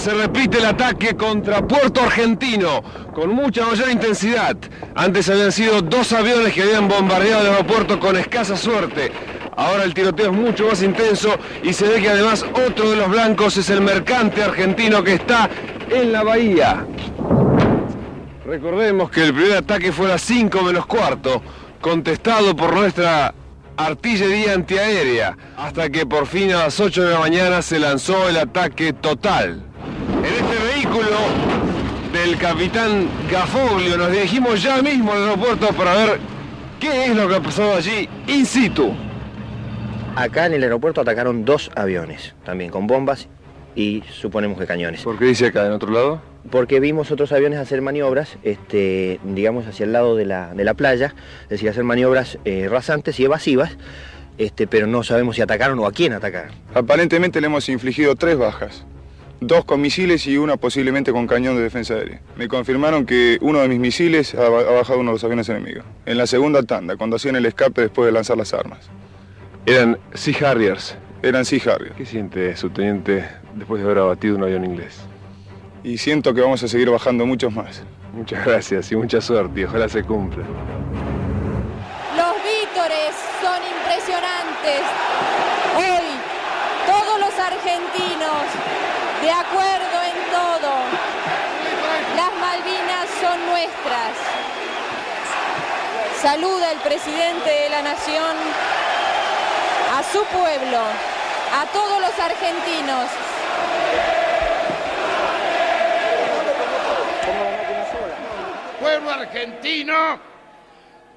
se repite el ataque contra Puerto Argentino con mucha mayor intensidad. Antes habían sido dos aviones que habían bombardeado el aeropuerto con escasa suerte. Ahora el tiroteo es mucho más intenso y se ve que además otro de los blancos es el mercante argentino que está en la bahía. Recordemos que el primer ataque fue a las 5 menos cuarto, contestado por nuestra artillería antiaérea, hasta que por fin a las 8 de la mañana se lanzó el ataque total. Del capitán Gafoglio nos dirigimos ya mismo al aeropuerto para ver qué es lo que ha pasado allí in situ. Acá en el aeropuerto atacaron dos aviones, también con bombas y suponemos que cañones. ¿Por qué dice acá, en otro lado? Porque vimos otros aviones hacer maniobras, este, digamos, hacia el lado de la, de la playa, es decir, hacer maniobras eh, rasantes y evasivas, este, pero no sabemos si atacaron o a quién atacaron. Aparentemente le hemos infligido tres bajas. Dos con misiles y una posiblemente con cañón de defensa aérea. Me confirmaron que uno de mis misiles ha, bajado uno de los aviones enemigos. En la segunda tanda, cuando hacían el escape después de lanzar las armas. Eran Sea Harriers. Eran Sea Harrier. ¿Qué siente su teniente después de haber abatido un avión inglés? Y siento que vamos a seguir bajando muchos más. Muchas gracias y mucha suerte ojalá se cumpla. Los vítores son impresionantes. Hoy todos los argentinos de acuerdo en todo. Las Malvinas son nuestras. Saluda el presidente de la nación a su pueblo, a todos los argentinos. Pueblo argentino,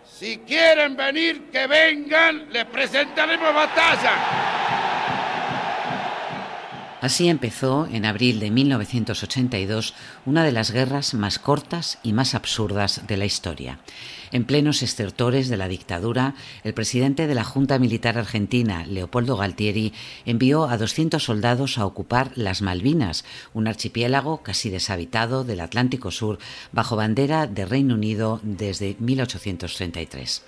si quieren venir, que vengan, les presentaremos batalla. Así empezó, en abril de 1982, una de las guerras más cortas y más absurdas de la historia. En plenos estertores de la dictadura, el presidente de la Junta Militar Argentina, Leopoldo Galtieri, envió a 200 soldados a ocupar las Malvinas, un archipiélago casi deshabitado del Atlántico Sur, bajo bandera de Reino Unido desde 1833.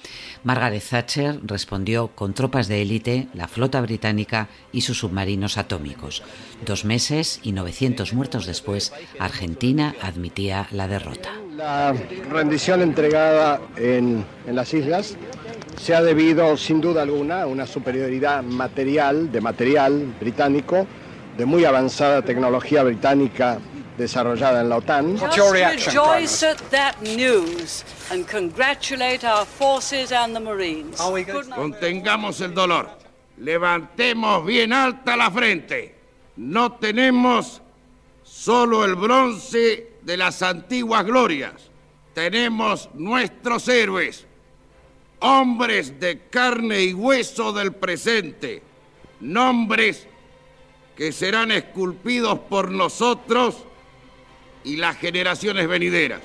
Margaret Thatcher respondió con tropas de élite, la flota británica y sus submarinos atómicos. Dos meses y 900 muertos después, Argentina admitía la derrota. La rendición entregada en, en, las islas se ha debido, sin duda alguna, a una superioridad material, de material británico, de muy avanzada tecnología británica desarrollada en la OTAN. Contengamos el dolor. Levantemos bien alta la frente. No tenemos solo el bronce de las antiguas glorias. Tenemos nuestros héroes, hombres de carne y hueso del presente, nombres que serán esculpidos por nosotros y las generaciones venideras.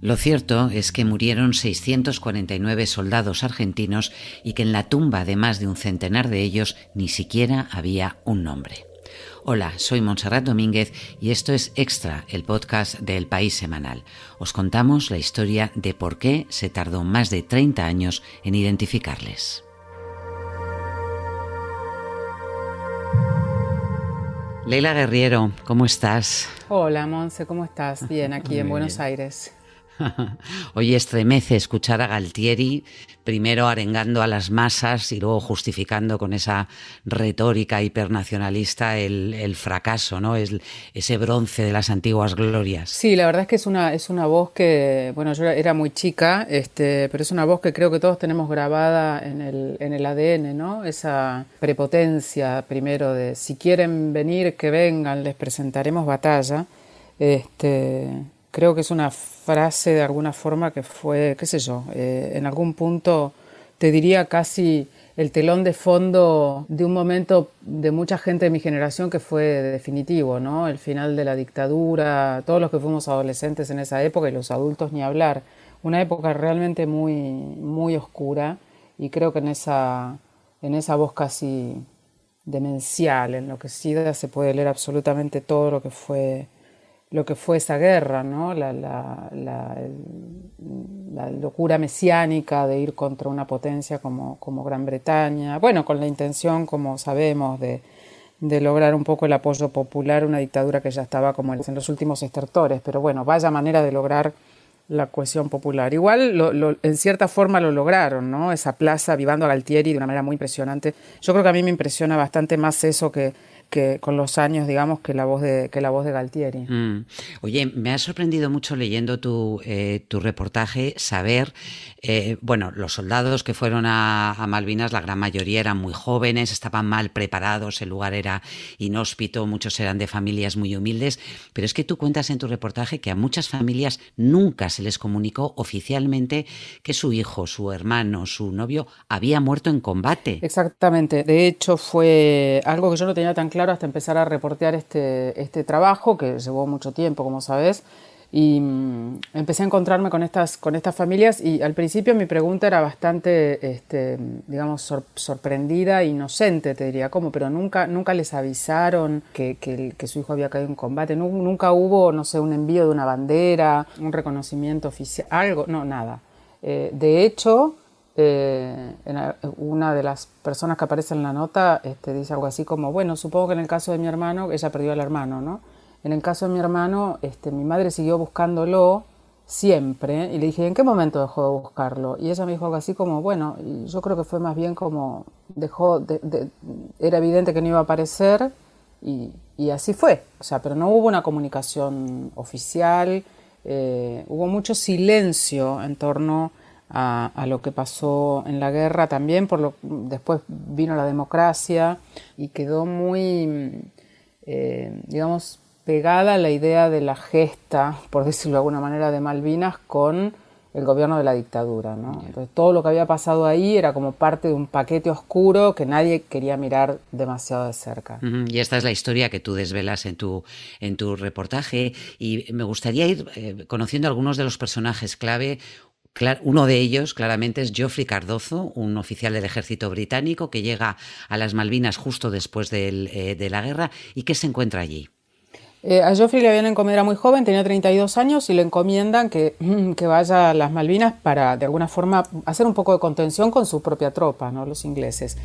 Lo cierto es que murieron 649 soldados argentinos y que en la tumba de más de un centenar de ellos ni siquiera había un nombre. Hola, soy Montserrat Domínguez y esto es Extra, el podcast de El País Semanal. Os contamos la historia de por qué se tardó más de 30 años en identificarles. Leila Guerriero, ¿cómo estás? Hola, Monse, ¿cómo estás? Bien, aquí en Buenos Aires. Hoy estremece escuchar a Galtieri primero arengando a las masas y luego justificando con esa retórica hipernacionalista el, el fracaso, ¿no? Es ese bronce de las antiguas glorias. Sí, la verdad es que es una, es una voz que, bueno, yo era muy chica, este, pero es una voz que creo que todos tenemos grabada en el, en el ADN, ¿no? Esa prepotencia primero de si quieren venir, que vengan, les presentaremos batalla. Este, creo que es una frase de alguna forma que fue, qué sé yo, eh, en algún punto te diría casi el telón de fondo de un momento de mucha gente de mi generación que fue definitivo, ¿no? El final de la dictadura, todos los que fuimos adolescentes en esa época y los adultos ni hablar. Una época realmente muy, muy oscura y creo que en esa, en esa voz casi demencial, enloquecida, se puede leer absolutamente todo lo que fue lo que fue esa guerra, ¿no? la, locura mesiánica de ir contra una potencia como, Gran Bretaña, bueno, con la intención, como sabemos, de, de lograr un poco el apoyo popular, una dictadura que ya estaba como en los últimos estertores, pero bueno, vaya manera de lograr la cohesión popular. Igual, en cierta forma lo lograron, ¿no? Esa plaza vivando a Galtieri de una manera muy impresionante. Yo creo que a mí me impresiona bastante más eso que que con los años, digamos, que la voz de, que la voz de Galtieri. Mm. Oye, me ha sorprendido mucho leyendo tu, eh, tu reportaje saber, eh, bueno, los soldados que fueron a, Malvinas, la gran mayoría eran muy jóvenes, estaban mal preparados, el lugar era inhóspito, muchos eran de familias muy humildes, pero es que tú cuentas en tu reportaje que a muchas familias nunca se les comunicó oficialmente que su hijo, su hermano, su novio había muerto en combate. Exactamente, de hecho fue algo que yo no tenía tan claro claro hasta empezar a reportear este, este trabajo, que llevó mucho tiempo, como sabes, y mm, empecé a encontrarme con estas, con estas familias y al principio mi pregunta era bastante, este, digamos, sorprendida, inocente, te diría, ¿cómo? Pero nunca, nunca les avisaron que, que, su hijo había caído en combate, nunca hubo, no sé, un envío de una bandera, un reconocimiento oficial, algo, no, nada. Eh, de hecho, eh, una de las personas que aparece en la nota este, dice algo así como, bueno, supongo que en el caso de mi hermano, ella perdió al hermano, ¿no? En el caso de mi hermano, este, mi madre siguió buscándolo siempre y le dije, ¿en qué momento dejó de buscarlo? Y ella me dijo algo así como, bueno, yo creo que fue más bien como, dejó, de, era evidente que no iba a aparecer y, así fue, o sea, pero no hubo una comunicación oficial, eh, hubo mucho silencio en torno lo que pasó en la guerra también, por lo, después vino la democracia y quedó muy, eh, digamos, pegada la idea de la gesta, por decirlo de alguna manera, de Malvinas con el gobierno de la dictadura. ¿no? Entonces todo lo que había pasado ahí era como parte de un paquete oscuro que nadie quería mirar demasiado de cerca. Y esta es la historia que tú desvelas en tu, en tu reportaje y me gustaría ir eh, conociendo algunos de los personajes clave uno de ellos, claramente, es Geoffrey Cardozo, un oficial del ejército británico que llega a las Malvinas justo después eh, de la guerra y que se encuentra allí. Eh, a Geoffrey le habían encomendado, muy joven, tenía 32 años y le encomiendan que, que, vaya a las Malvinas para, de alguna forma, hacer un poco de contención con su propia tropa, ¿no? los ingleses.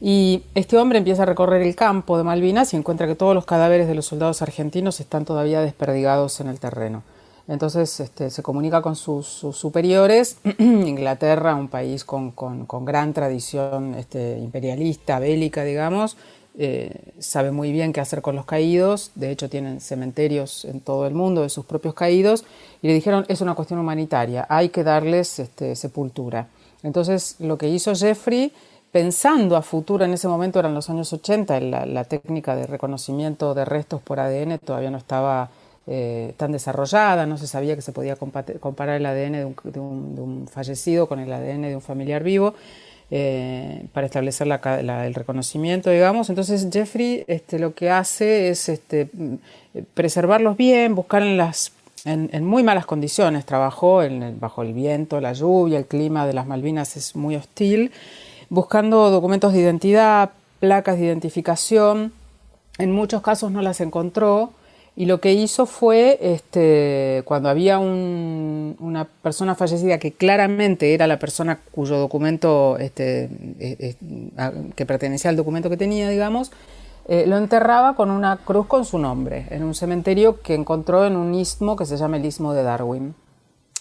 Y este hombre empieza a recorrer el campo de Malvinas y encuentra que todos los cadáveres de los soldados argentinos están todavía desperdigados en el terreno. Entonces este, se comunica con sus, superiores. Inglaterra, un país con, gran tradición este, imperialista, bélica, digamos, eh, sabe muy bien qué hacer con los caídos. De hecho, tienen cementerios en todo el mundo de sus propios caídos. Y le dijeron, es una cuestión humanitaria, hay que darles este, sepultura. Entonces, lo que hizo Jeffrey pensando a futuro, en ese momento eran los años 80, la técnica de reconocimiento de restos por ADN todavía no estaba eh, tan desarrollada, no se sabía que se podía comparar el ADN de un, fallecido con el ADN de un familiar vivo. Eh, para establecer el reconocimiento, digamos. Entonces Jeffrey este, lo que hace es este, preservarlos bien, buscar en las en, muy malas condiciones. Trabajó bajo el viento, la lluvia, el clima de las Malvinas es muy hostil, buscando documentos de identidad, placas de identificación. En muchos casos no las encontró. Y lo que hizo fue, este, cuando había una persona fallecida que claramente era la persona cuyo documento, este, eh, eh, que pertenecía al documento que tenía, digamos, eh, lo enterraba con una cruz con su nombre, en un cementerio que encontró en un istmo que se llama el istmo de Darwin.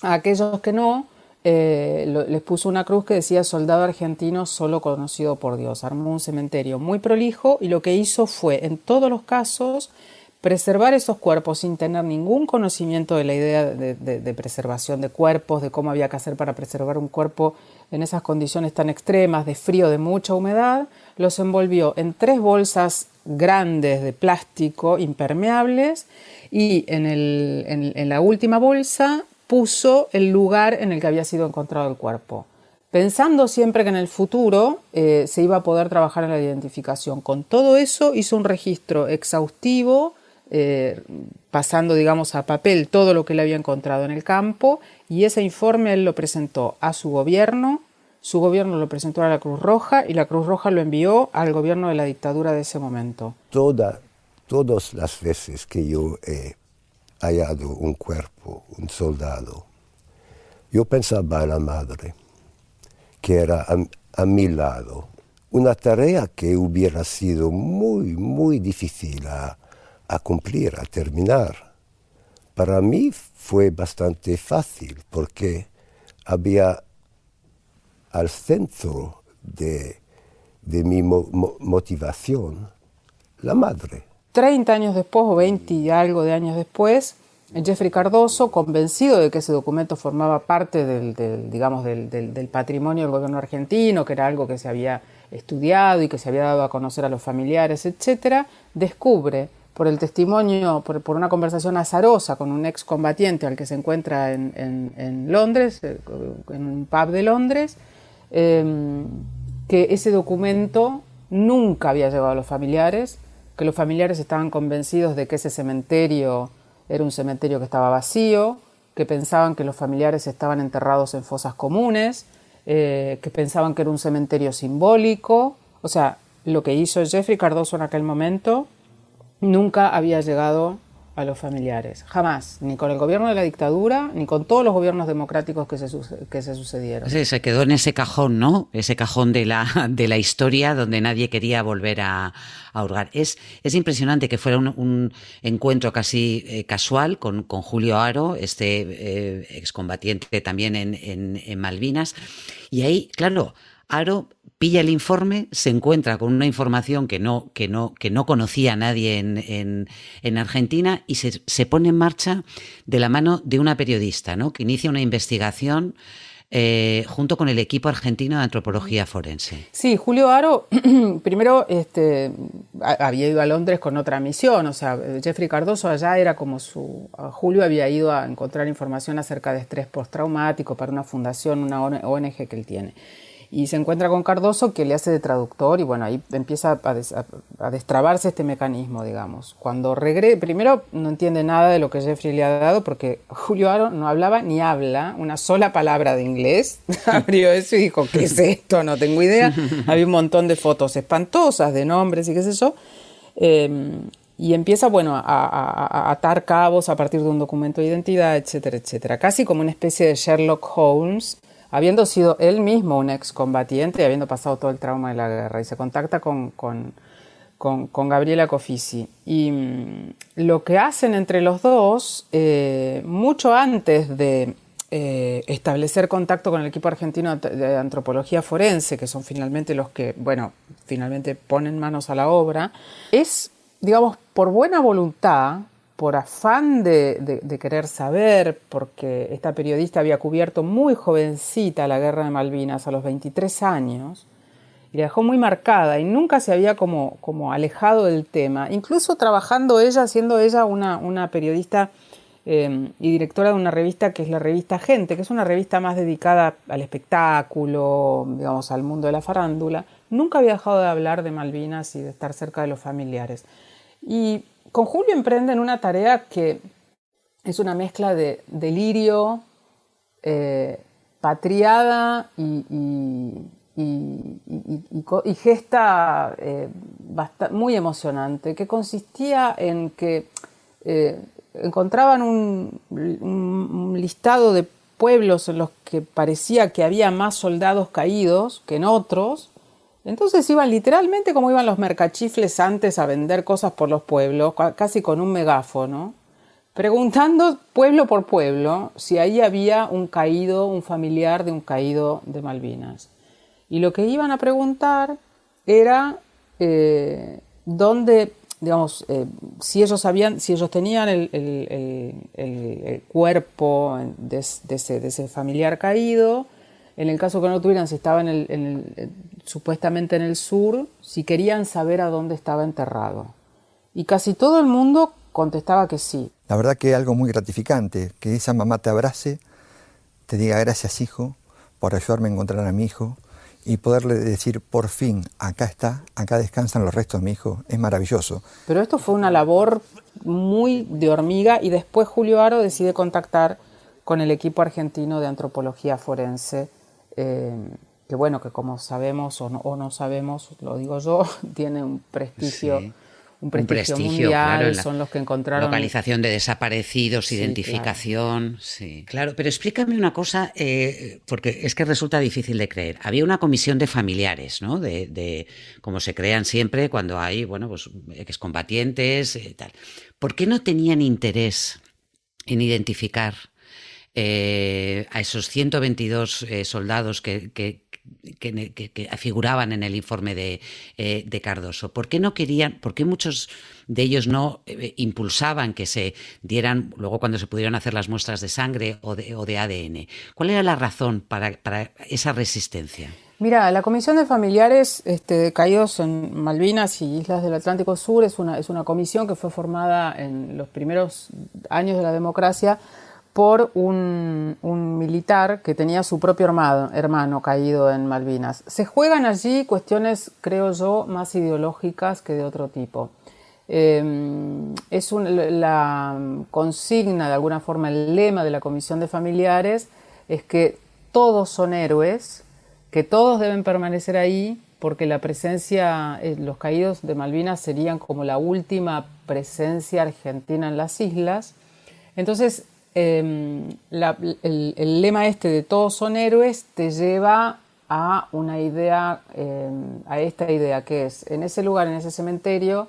A aquellos que no, les puso una cruz que decía soldado argentino solo conocido por Dios. Armó un cementerio muy prolijo y lo que hizo fue, en todos los casos, preservar esos cuerpos sin tener ningún conocimiento de la idea de, preservación de cuerpos, de cómo había que hacer para preservar un cuerpo en esas condiciones tan extremas de frío, de mucha humedad, los envolvió en tres bolsas grandes de plástico impermeables y en, la última bolsa puso el lugar en el que había sido encontrado el cuerpo pensando siempre que en el futuro eh, se iba a poder trabajar en la identificación. Con todo eso hizo un registro exhaustivo eh, pasando, digamos, a papel todo lo que él había encontrado en el campo y ese informe él lo presentó a su gobierno, su gobierno lo presentó a la Cruz Roja y la Cruz Roja lo envió al gobierno de la dictadura de ese momento. Toda, todas las veces que yo he hallado un cuerpo, un soldado, yo pensaba en la madre, que era a mi lado, una tarea que hubiera sido muy, muy difícil a cumplir, a terminar. Para mí fue bastante fácil porque había al centro de, de mi mo- mo- motivación la madre. 30 años después, o 20 y algo de años después, Jeffrey Cardoso, convencido de que ese documento formaba parte del, digamos, del, del- del patrimonio del gobierno argentino, que era algo que se había estudiado y que se había dado a conocer a los familiares, etcétera, descubre por el testimonio, por, por una conversación azarosa con un excombatiente al que se encuentra en, en- Londres, eh, en un pub de Londres, eh, que ese documento nunca había llegado a los familiares, que los familiares estaban convencidos de que ese cementerio era un cementerio que estaba vacío, que pensaban que los familiares estaban enterrados en fosas comunes, eh, que pensaban que era un cementerio simbólico. O sea, lo que hizo Jeffrey Cardoso en aquel momento nunca había llegado a los familiares, jamás, ni con el gobierno de la dictadura, ni con todos los gobiernos democráticos que se, que se sucedieron. Sí, se quedó en ese cajón, ¿no? Ese cajón de la, de la historia donde nadie quería volver a, a hurgar. Es, es impresionante que fuera un, encuentro casi eh, casual con, con Julio Aro, este eh, excombatiente también en, en Malvinas. Y ahí, claro, Aro pilla el informe, se encuentra con una información que no, que no, que no conocía nadie en, en, en Argentina y se, se pone en marcha de la mano de una periodista, ¿no? Que inicia una investigación eh, junto con el equipo argentino de antropología forense. Sí, Julio Aro primero este, había ido a Londres con otra misión, o sea, Jeffrey Cardoso allá era como su... Julio había ido a encontrar información acerca de estrés postraumático para una fundación, una ONG que él tiene. Y se encuentra con Cardoso que le hace de traductor y bueno, ahí empieza a, des- a- a destrabarse este mecanismo, digamos. Cuando regresa, primero no entiende nada de lo que Jeffrey le ha dado porque Julio Aro no hablaba ni habla una sola palabra de inglés. Abrió eso y dijo, ¿qué es esto? No tengo idea. Había un montón de fotos espantosas, de nombres y qué sé yo. Eh, y empieza, bueno, a, a- a atar cabos a partir de un documento de identidad, etcétera, etcétera. Casi como una especie de Sherlock Holmes, habiendo sido él mismo un excombatiente y habiendo pasado todo el trauma de la guerra. Y se contacta con, con, con- con Gabriela Cofisi. Y mm, lo que hacen entre los dos, eh, mucho antes de eh, establecer contacto con el equipo argentino de antropología forense, que son finalmente los que, bueno, finalmente ponen manos a la obra, es, digamos, por buena voluntad, por afán de, querer saber, porque esta periodista había cubierto muy jovencita la guerra de Malvinas a los 23 años, y la dejó muy marcada y nunca se había como, como alejado del tema, incluso trabajando ella, siendo ella una, una periodista eh, y directora de una revista que es la revista Gente, que es una revista más dedicada al espectáculo, digamos, al mundo de la farándula, nunca había dejado de hablar de Malvinas y de estar cerca de los familiares. Y con Julio emprenden una tarea que es una mezcla de delirio, eh, patriada y, gesta eh, muy emocionante, que consistía en que eh, encontraban un listado de pueblos en los que parecía que había más soldados caídos que en otros, entonces iban literalmente como iban los mercachifles antes a vender cosas por los pueblos, ca- casi con un megáfono, preguntando pueblo por pueblo si ahí había un caído, un familiar de un caído de Malvinas. Y lo que iban a preguntar era eh, dónde, digamos, eh, si ellos sabían, si ellos tenían el, cuerpo ese, de ese familiar caído, en el caso que no tuvieran, si estaba en el, en el- eh, supuestamente en el sur, si querían saber a dónde estaba enterrado. Y casi todo el mundo contestaba que sí. La verdad que es algo muy gratificante, que esa mamá te abrace, te diga gracias hijo por ayudarme a encontrar a mi hijo y poderle decir por fin, acá está, acá descansan los restos de mi hijo, es maravilloso. Pero esto fue una labor muy de hormiga y después Julio Aro decide contactar con el equipo argentino de antropología forense, eh, que bueno, que como sabemos o no, o no sabemos, lo digo yo, tiene un prestigio Sí. un prestigio, mundial, son los que encontraron... Localización de desaparecidos, identificación, sí. Claro, pero explícame una cosa, eh, porque es que resulta difícil de creer. Había una comisión de familiares, ¿no? De, como se crean siempre cuando hay, bueno, pues excombatientes y tal. ¿Por qué no tenían interés en identificar eh, a esos 122 eh, soldados que, que, figuraban en el informe de, eh, de, Cardoso. ¿Por qué no querían, por qué muchos de ellos no impulsaban que se dieran, luego cuando se pudieron hacer las muestras de sangre o de, o de ADN? ¿Cuál era la razón para, para, esa resistencia? Mira, la Comisión de Familiares este, Caídos en Malvinas y Islas del Atlántico Sur es una, es una comisión que fue formada en los primeros años de la democracia por un, militar que tenía su propio hermano, hermano, caído en Malvinas. Se juegan allí cuestiones, creo yo, más ideológicas que de otro tipo. Em, es la consigna, de alguna forma, el lema de la Comisión de Familiares es que todos son héroes, que todos deben permanecer ahí porque la presencia, eh, los caídos de Malvinas serían como la última presencia argentina en las islas. Entonces, Em, el, lema este de todos son héroes te lleva a una idea, em, a esta idea que es, en ese lugar, en ese cementerio,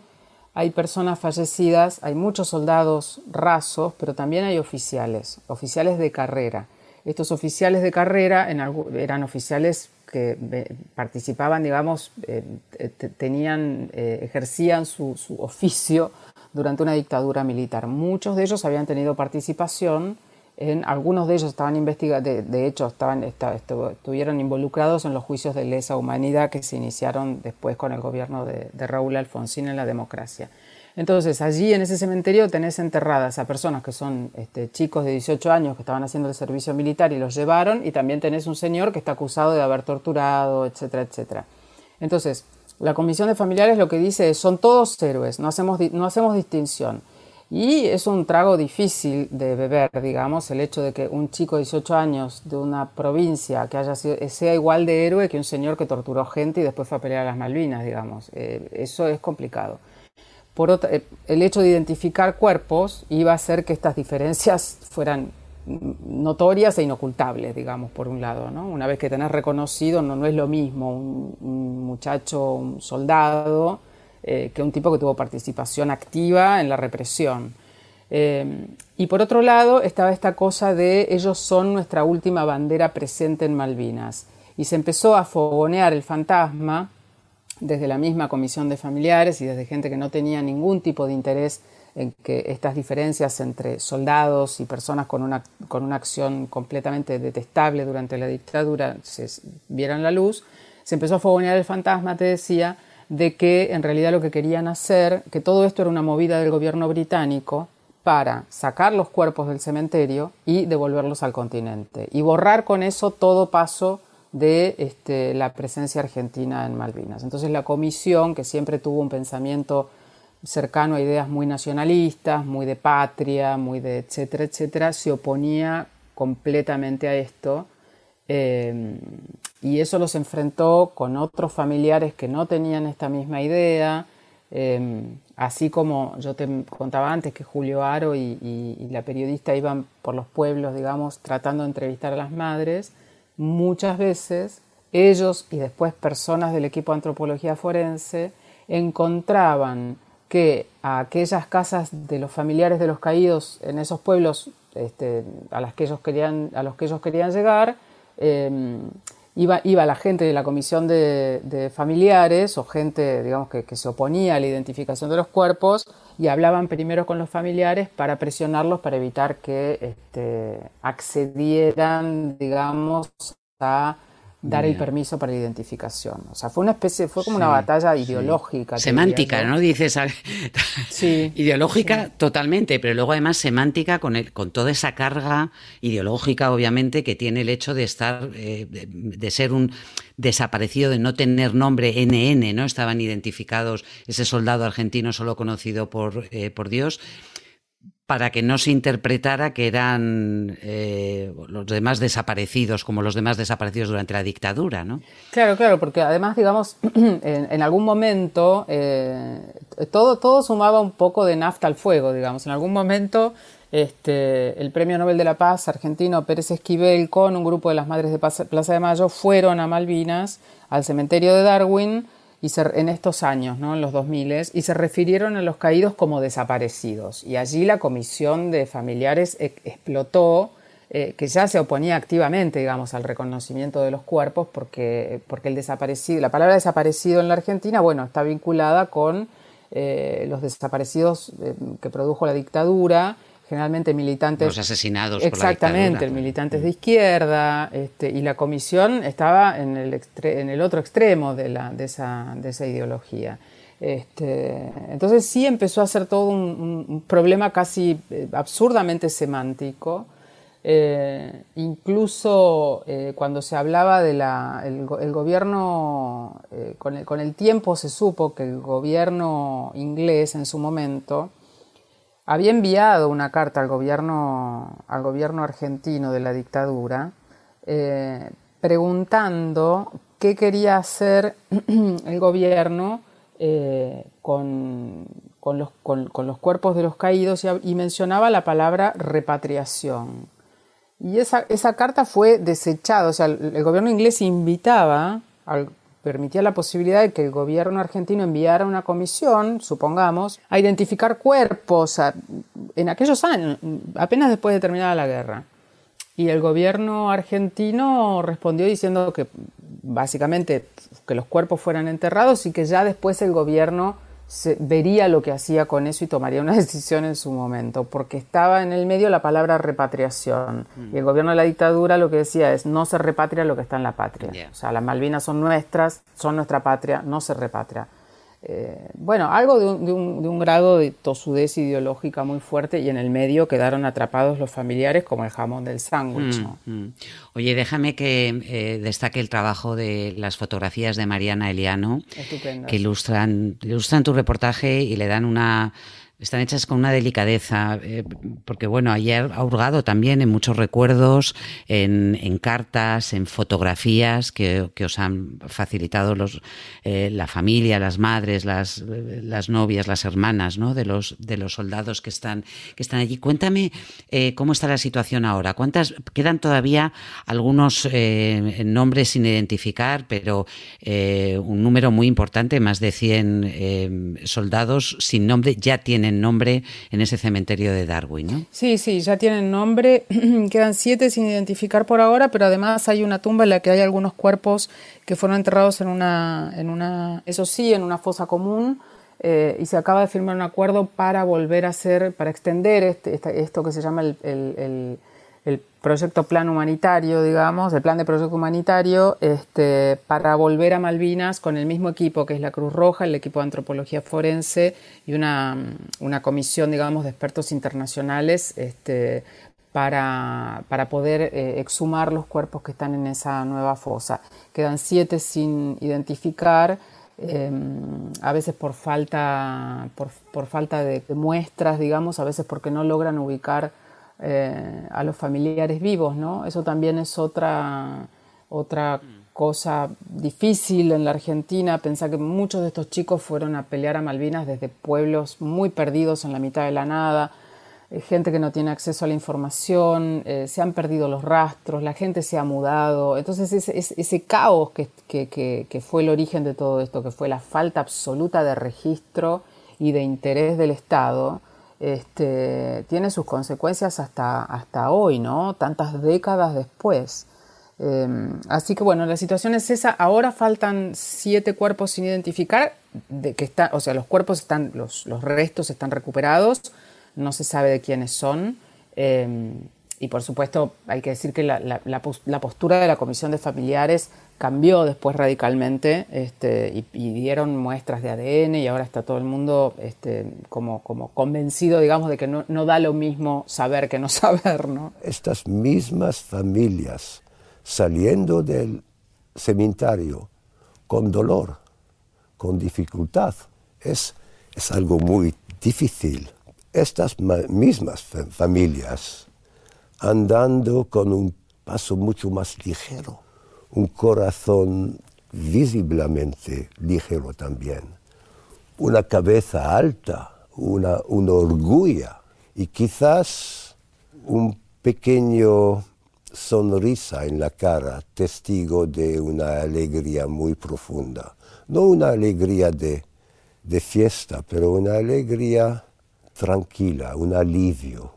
hay personas fallecidas, hay muchos soldados rasos, pero también hay oficiales, oficiales de carrera. Estos oficiales de carrera eran oficiales que participaban, digamos, eh, tenían, eh, ejercían su oficio durante una dictadura militar. Muchos de ellos habían tenido participación en, algunos de ellos estaban investigando, de, hecho estaban, estuvieron involucrados en los juicios de lesa humanidad que se iniciaron después con el gobierno de, Raúl Alfonsín en la democracia. Entonces, allí en ese cementerio tenés enterradas a personas que son este, chicos de 18 años que estaban haciendo el servicio militar y los llevaron, y también tenés un señor que está acusado de haber torturado, etcétera, etcétera. Entonces, la comisión de familiares lo que dice es, son todos héroes, no hacemos, no hacemos distinción. Y es un trago difícil de beber, digamos, el hecho de que un chico de 18 años de una provincia que haya sido, sea igual de héroe que un señor que torturó gente y después fue a pelear a las Malvinas, digamos. Eh, eso es complicado. Por otra, eh, el hecho de identificar cuerpos iba a hacer que estas diferencias fueran notorias e inocultables, digamos, por un lado. ¿no? Una vez que tenés reconocido, no, es lo mismo un, muchacho, un soldado, eh, que un tipo que tuvo participación activa en la represión. Eh, y por otro lado estaba esta cosa de ellos son nuestra última bandera presente en Malvinas. Y se empezó a fogonear el fantasma desde la misma comisión de familiares y desde gente que no tenía ningún tipo de interés en que estas diferencias entre soldados y personas con una, con una acción completamente detestable durante la dictadura se vieran la luz, se empezó a fogonear el fantasma, te decía, de que en realidad lo que querían hacer, que todo esto era una movida del gobierno británico para sacar los cuerpos del cementerio y devolverlos al continente y borrar con eso todo paso de este, la presencia argentina en Malvinas. Entonces la comisión, que siempre tuvo un pensamiento cercano a ideas muy nacionalistas, muy de patria, muy de etcétera, etcétera, se oponía completamente a esto eh, y eso los enfrentó con otros familiares que no tenían esta misma idea, eh, así como yo te contaba antes que Julio Aro y, y, la periodista iban por los pueblos, digamos, tratando de entrevistar a las madres, muchas veces ellos y después personas del equipo de antropología forense encontraban que a aquellas casas de los familiares de los caídos en esos pueblos este, a, las que ellos querían, a los que ellos querían llegar, em, iba, iba, la gente de la comisión de, familiares o gente digamos, que, se oponía a la identificación de los cuerpos y hablaban primero con los familiares para presionarlos para evitar que este, accedieran digamos, a dar el permiso para la identificación. O sea, fue una especie, fue como una batalla ideológica. Semántica, ¿no? Dices, sí. ideológica totalmente, pero luego además semántica con, el, con toda esa carga ideológica, obviamente, que tiene el hecho de estar, eh, de, ser un desaparecido, de no tener nombre NN, ¿no? Estaban identificados ese soldado argentino solo conocido por, eh, por Dios para que no se interpretara que eran eh, los demás desaparecidos como los demás desaparecidos durante la dictadura, ¿no? Claro, claro, porque además, digamos, en, algún momento eh, todo, todo sumaba un poco de nafta al fuego, digamos. En algún momento este, el Premio Nobel de la Paz argentino Pérez Esquivel con un grupo de las Madres de Plaza de Mayo fueron a Malvinas, al cementerio de Darwin, y en estos años, ¿no? en los 2000, y se refirieron a los caídos como desaparecidos. Y allí la comisión de familiares e-, explotó, eh, que ya se oponía activamente, digamos, al reconocimiento de los cuerpos, porque, porque el desaparecido, la palabra desaparecido en la Argentina, bueno, está vinculada con eh, los desaparecidos eh, que produjo la dictadura, generalmente militantes... Los asesinados Exactamente, por la militantes de izquierda, este, y la comisión estaba en el, en el otro extremo de, la, de, esa, de esa ideología. Este, entonces sí empezó a ser todo un, problema casi eh, absurdamente semántico. Eh, incluso eh, cuando se hablaba del el gobierno, con el, con, el, tiempo se supo que el gobierno inglés en su momento había enviado una carta al gobierno, al gobierno argentino de la dictadura eh, preguntando qué quería hacer el gobierno eh, con, los, cuerpos de los caídos y, mencionaba la palabra repatriación. Y esa, esa carta fue desechada, o sea, el, el gobierno inglés invitaba al permitía la posibilidad de que el gobierno argentino enviara una comisión, supongamos, a identificar cuerpos en aquellos años, apenas después de terminada la guerra. Y el gobierno argentino respondió diciendo que básicamente que los cuerpos fueran enterrados y que ya después el gobierno se, vería lo que hacía con eso y tomaría una decisión en su momento, porque estaba en el medio la palabra repatriación. Mm. Y el gobierno de la dictadura lo que decía es, no se repatria lo que está en la patria. O sea, las Malvinas son nuestras, son nuestra patria, no se repatria. Eh, bueno, algo de un, grado de tosudez ideológica muy fuerte y en el medio quedaron atrapados los familiares como el jamón del sándwich. Mm, mm. Oye, déjame que eh, destaque el trabajo de las fotografías de Mariana Eliano, que ilustran, ilustran tu reportaje y le dan una están hechas con una delicadeza, eh, porque bueno, ayer ha hurgado también en muchos recuerdos, en, cartas, en fotografías que, os han facilitado los, eh, la familia, las madres, las, las, novias, las hermanas ¿no? de, los, de los soldados que están, que están allí. Cuéntame eh, cómo está la situación ahora. ¿Cuántas quedan todavía algunos nombres sin identificar, pero un número muy importante, más de 100 soldados sin nombre, ya tienen nombre en ese cementerio de Darwin, ¿no? Sí, sí, ya tienen nombre. Quedan siete sin identificar por ahora, pero además hay una tumba en la que hay algunos cuerpos que fueron enterrados en una, en una eso sí, en una fosa común. Eh, y se acaba de firmar un acuerdo para volver a hacer, para extender este, esto que se llama el proyecto plan humanitario, digamos, el plan de proyecto humanitario, este, para volver a Malvinas con el mismo equipo que es la Cruz Roja, el equipo de antropología forense y una, comisión, digamos, de expertos internacionales este, para, poder eh, exhumar los cuerpos que están en esa nueva fosa. Quedan siete sin identificar. Em, a veces por falta, por, falta de muestras, digamos, a veces porque no logran ubicar eh, a los familiares vivos, ¿no? Eso también es otra, otra cosa difícil en la Argentina, pensar que muchos de estos chicos fueron a pelear a Malvinas desde pueblos muy perdidos en la mitad de la nada, eh, gente que no tiene acceso a la información, eh, se han perdido los rastros, la gente se ha mudado. Entonces ese, caos que, que, fue el origen de todo esto, que fue la falta absoluta de registro y de interés del Estado, este, tiene sus consecuencias hasta, hasta hoy, ¿no? Tantas décadas después. Em, así que bueno, la situación es esa. Ahora faltan siete cuerpos sin identificar, de que está, o sea, los cuerpos están, los, los restos están recuperados, no se sabe de quiénes son. Em, y por supuesto, hay que decir que la, la, postura de la Comisión de Familiares cambió después radicalmente este, y, dieron muestras de ADN y ahora está todo el mundo este, como, como convencido, digamos, de que no, no, da lo mismo saber que no saber. ¿no? Estas mismas familias saliendo del cementerio con dolor, con dificultad, es, es algo muy difícil estas mismas familias andando con un paso mucho más ligero, un corazón visiblemente ligero también, una cabeza alta, una, un orgullo y quizás un pequeño sonrisa en la cara, testigo de una alegría muy profunda. No una alegría de, de fiesta, pero una alegría tranquila, un alivio.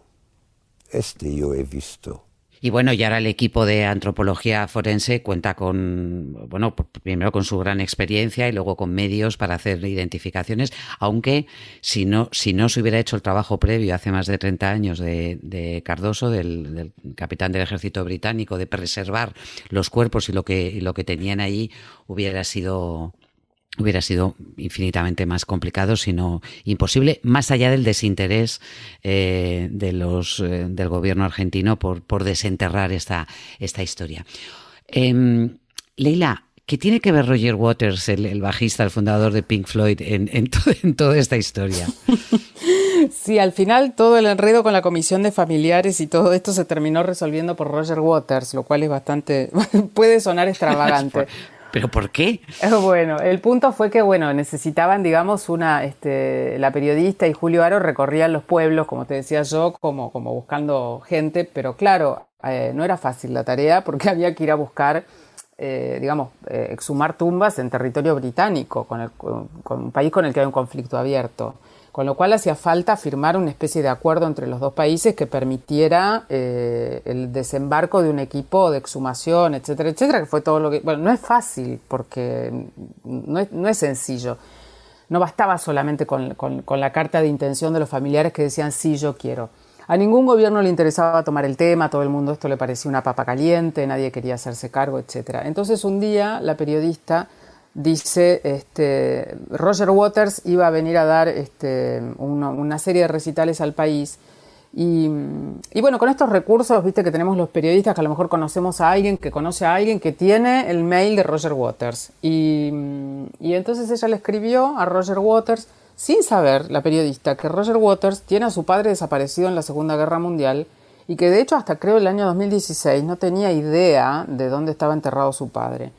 Este yo he visto. Y bueno, y ahora el equipo de antropología forense cuenta con, bueno, primero con su gran experiencia y luego con medios para hacer identificaciones, aunque si no, si no se hubiera hecho el trabajo previo hace más de 30 años de, Cardoso, del, capitán del ejército británico, de preservar los cuerpos y lo que, lo que tenían ahí, hubiera sido hubiera sido infinitamente más complicado, sino imposible, más allá del desinterés eh, de los, eh, del gobierno argentino por, por desenterrar esta, esta historia. Em, Leila, ¿qué tiene que ver Roger Waters, el, bajista, el fundador de Pink Floyd, en, en, toda esta historia? Sí, al final todo el enredo con la comisión de familiares y todo esto se terminó resolviendo por Roger Waters, lo cual es bastante, puede sonar extravagante. ¿Pero por qué? Bueno, el punto fue que, bueno, necesitaban, digamos, una, este, la periodista y Julio Aro recorrían los pueblos, como te decía yo, como, como buscando gente, pero claro, eh, no era fácil la tarea porque había que ir a buscar, eh, digamos, eh, exhumar tumbas en territorio británico, con, con un país con el que hay un conflicto abierto con lo cual hacía falta firmar una especie de acuerdo entre los dos países que permitiera eh, el desembarco de un equipo de exhumación, etcétera, etcétera, que fue todo lo que... Bueno, no es fácil porque no es, no es sencillo. No bastaba solamente con, con, la carta de intención de los familiares que decían sí, yo quiero. A ningún gobierno le interesaba tomar el tema, todo el mundo esto le parecía una papa caliente, nadie quería hacerse cargo, etcétera. Entonces un día la periodista dice, este, Roger Waters iba a venir a dar este, una, serie de recitales al país. Y, bueno, con estos recursos, viste que tenemos los periodistas que a lo mejor conocemos a alguien que conoce a alguien que tiene el mail de Roger Waters. Y, y entonces ella le escribió a Roger Waters, sin saber, la periodista, que Roger Waters tiene a su padre desaparecido en la Segunda Guerra Mundial y que de hecho hasta creo el año 2016 no tenía idea de dónde estaba enterrado su padre.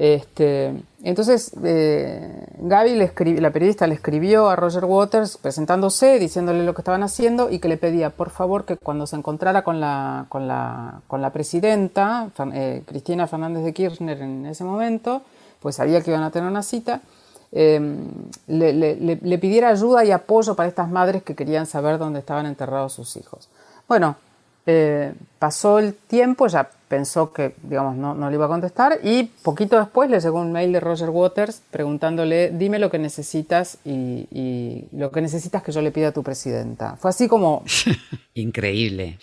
Este, entonces, eh, Gaby, la periodista, le escribió a Roger Waters presentándose, diciéndole lo que estaban haciendo y que le pedía, por favor, que cuando se encontrara con la, presidenta, eh, Cristina Fernández de Kirchner en ese momento, pues sabía que iban a tener una cita, em, le, le, pidiera ayuda y apoyo para estas madres que querían saber dónde estaban enterrados sus hijos. Bueno, eh, pasó el tiempo, ya pensó que, digamos, no, no, le iba a contestar y poquito después le llegó un mail de Roger Waters preguntándole, dime lo que necesitas y, lo que necesitas que yo le pida a tu presidenta. Fue así como... Increíble.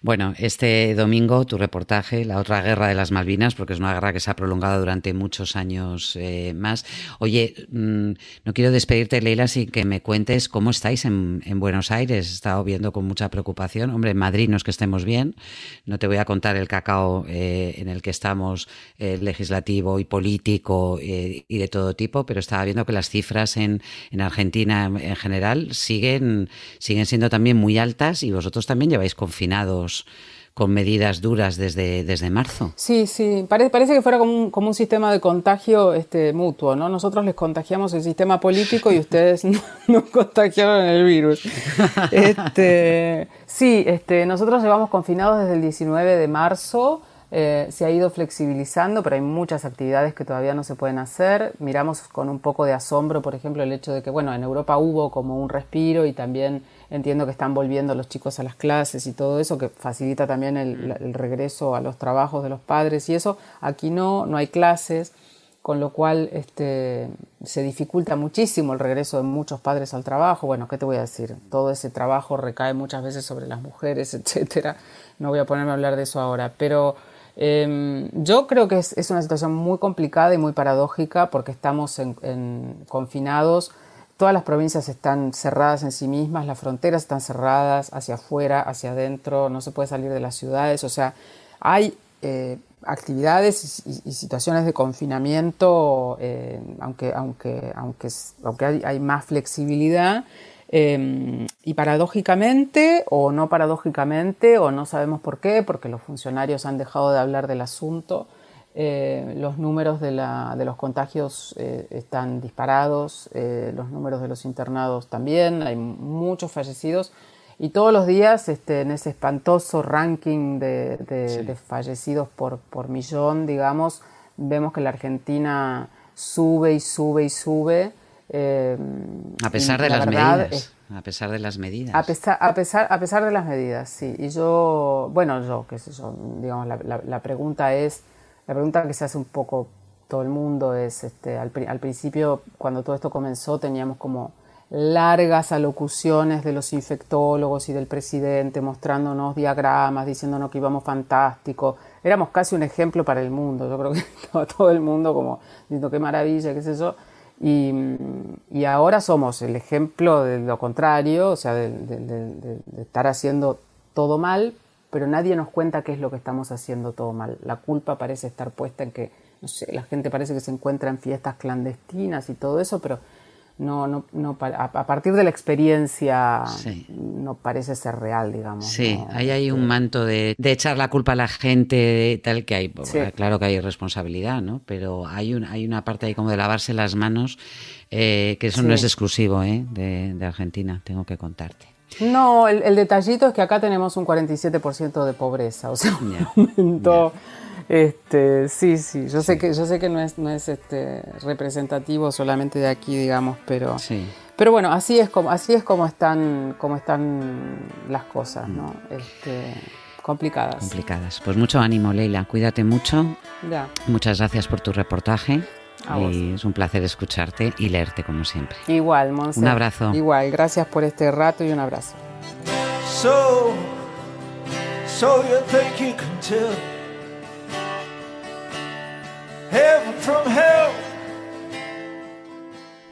Bueno, este domingo tu reportaje, la otra guerra de las Malvinas, porque es una guerra que se ha prolongado durante muchos años eh, más. Oye, mm, no quiero despedirte, Leila, sin que me cuentes cómo estáis en, en Buenos Aires. He estado viendo con mucha preocupación. Hombre, en Madrid no es que estemos bien. No te voy a contar el cacao eh, en el que estamos, eh, legislativo y político eh, y de todo tipo, pero estaba viendo que las cifras en, en Argentina en general siguen, siguen siendo también muy altas y vosotros también lleváis confinados con medidas duras desde, desde marzo. Sí, sí, parece, parece que fuera como un, como un sistema de contagio este, mutuo, ¿no? Nosotros les contagiamos el sistema político y ustedes nos contagiaron el virus. Este, sí, este, nosotros llevamos confinados desde el 19 de marzo. Eh, se ha ido flexibilizando, pero hay muchas actividades que todavía no se pueden hacer. Miramos con un poco de asombro, por ejemplo, el hecho de que, bueno, en Europa hubo como un respiro y también entiendo que están volviendo los chicos a las clases y todo eso, que facilita también el, regreso a los trabajos de los padres y eso. Aquí no, no hay clases, con lo cual este, se dificulta muchísimo el regreso de muchos padres al trabajo. Bueno, ¿qué te voy a decir? Todo ese trabajo recae muchas veces sobre las mujeres, etcétera. No voy a ponerme a hablar de eso ahora, pero Em, yo creo que es, una situación muy complicada y muy paradójica porque estamos en, confinados, todas las provincias están cerradas en sí mismas, las fronteras están cerradas hacia afuera, hacia adentro, no se puede salir de las ciudades, o sea, hay eh, actividades y, situaciones de confinamiento, eh, aunque, aunque, aunque, aunque hay, más flexibilidad, Em, y paradójicamente, o no paradójicamente, o no sabemos por qué, porque los funcionarios han dejado de hablar del asunto, eh, los números de, los contagios eh, están disparados, eh, los números de los internados también, hay muchos fallecidos. Y todos los días, este, en ese espantoso ranking de, fallecidos por, por millón, digamos, vemos que la Argentina sube y sube y sube. Eh, a pesar de las medidas. a pesar de las medidas. A pesar, a, pesar, a pesar de las medidas, sí. Y yo, bueno, yo, qué sé yo, digamos, la, pregunta es, la pregunta que se hace un poco todo el mundo es, este, al, principio, cuando todo esto comenzó, teníamos como largas alocuciones de los infectólogos y del presidente mostrándonos diagramas, diciéndonos que íbamos fantástico. Éramos casi un ejemplo para el mundo. Yo creo que todo el mundo como diciendo qué maravilla, qué sé yo. Y, ahora somos el ejemplo de lo contrario, o sea, de, estar haciendo todo mal, pero nadie nos cuenta qué es lo que estamos haciendo todo mal. La culpa parece estar puesta en que, no sé, la gente parece que se encuentra en fiestas clandestinas y todo eso, pero no, no, no a, partir de la experiencia no parece ser real, digamos. Sí, ahí hay un manto de, echar la culpa a la gente, tal que hay, claro que hay responsabilidad, ¿no? Pero hay, un, hay una parte ahí como de lavarse las manos, eh, que eso no es exclusivo ¿eh? de, Argentina, tengo que contarte. No, el, detallito es que acá tenemos un 47% de pobreza, o sea, un. Este, sí, sí, yo sé que yo sé que no es no es este representativo solamente de aquí, digamos, pero pero bueno, así es como así es como están como están las cosas, ¿no? Mm. Este, complicadas. Complicadas. Pues mucho ánimo, Leila, cuídate mucho. Ya. Muchas gracias por tu reportaje. Y es un placer escucharte y leerte como siempre. Igual, Monse. Un abrazo. Igual, gracias por este rato y un abrazo.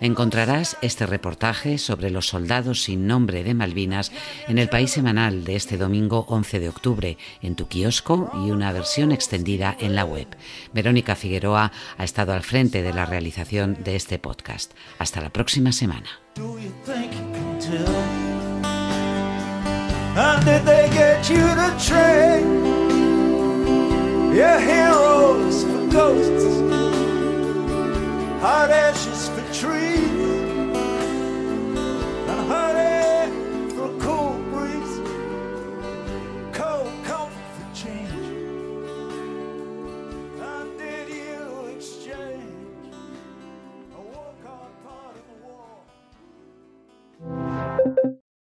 Encontrarás este reportaje sobre los soldados sin nombre de Malvinas en el País Semanal de este domingo 11 de octubre, en tu kiosco y una versión extendida en la web. Verónica Figueroa ha estado al frente de la realización de este podcast. Hasta la próxima semana. Ghosts, hot ashes for trees. And honey for a cold breeze, cold comfort for change, and did you exchange? A walk on part of the war?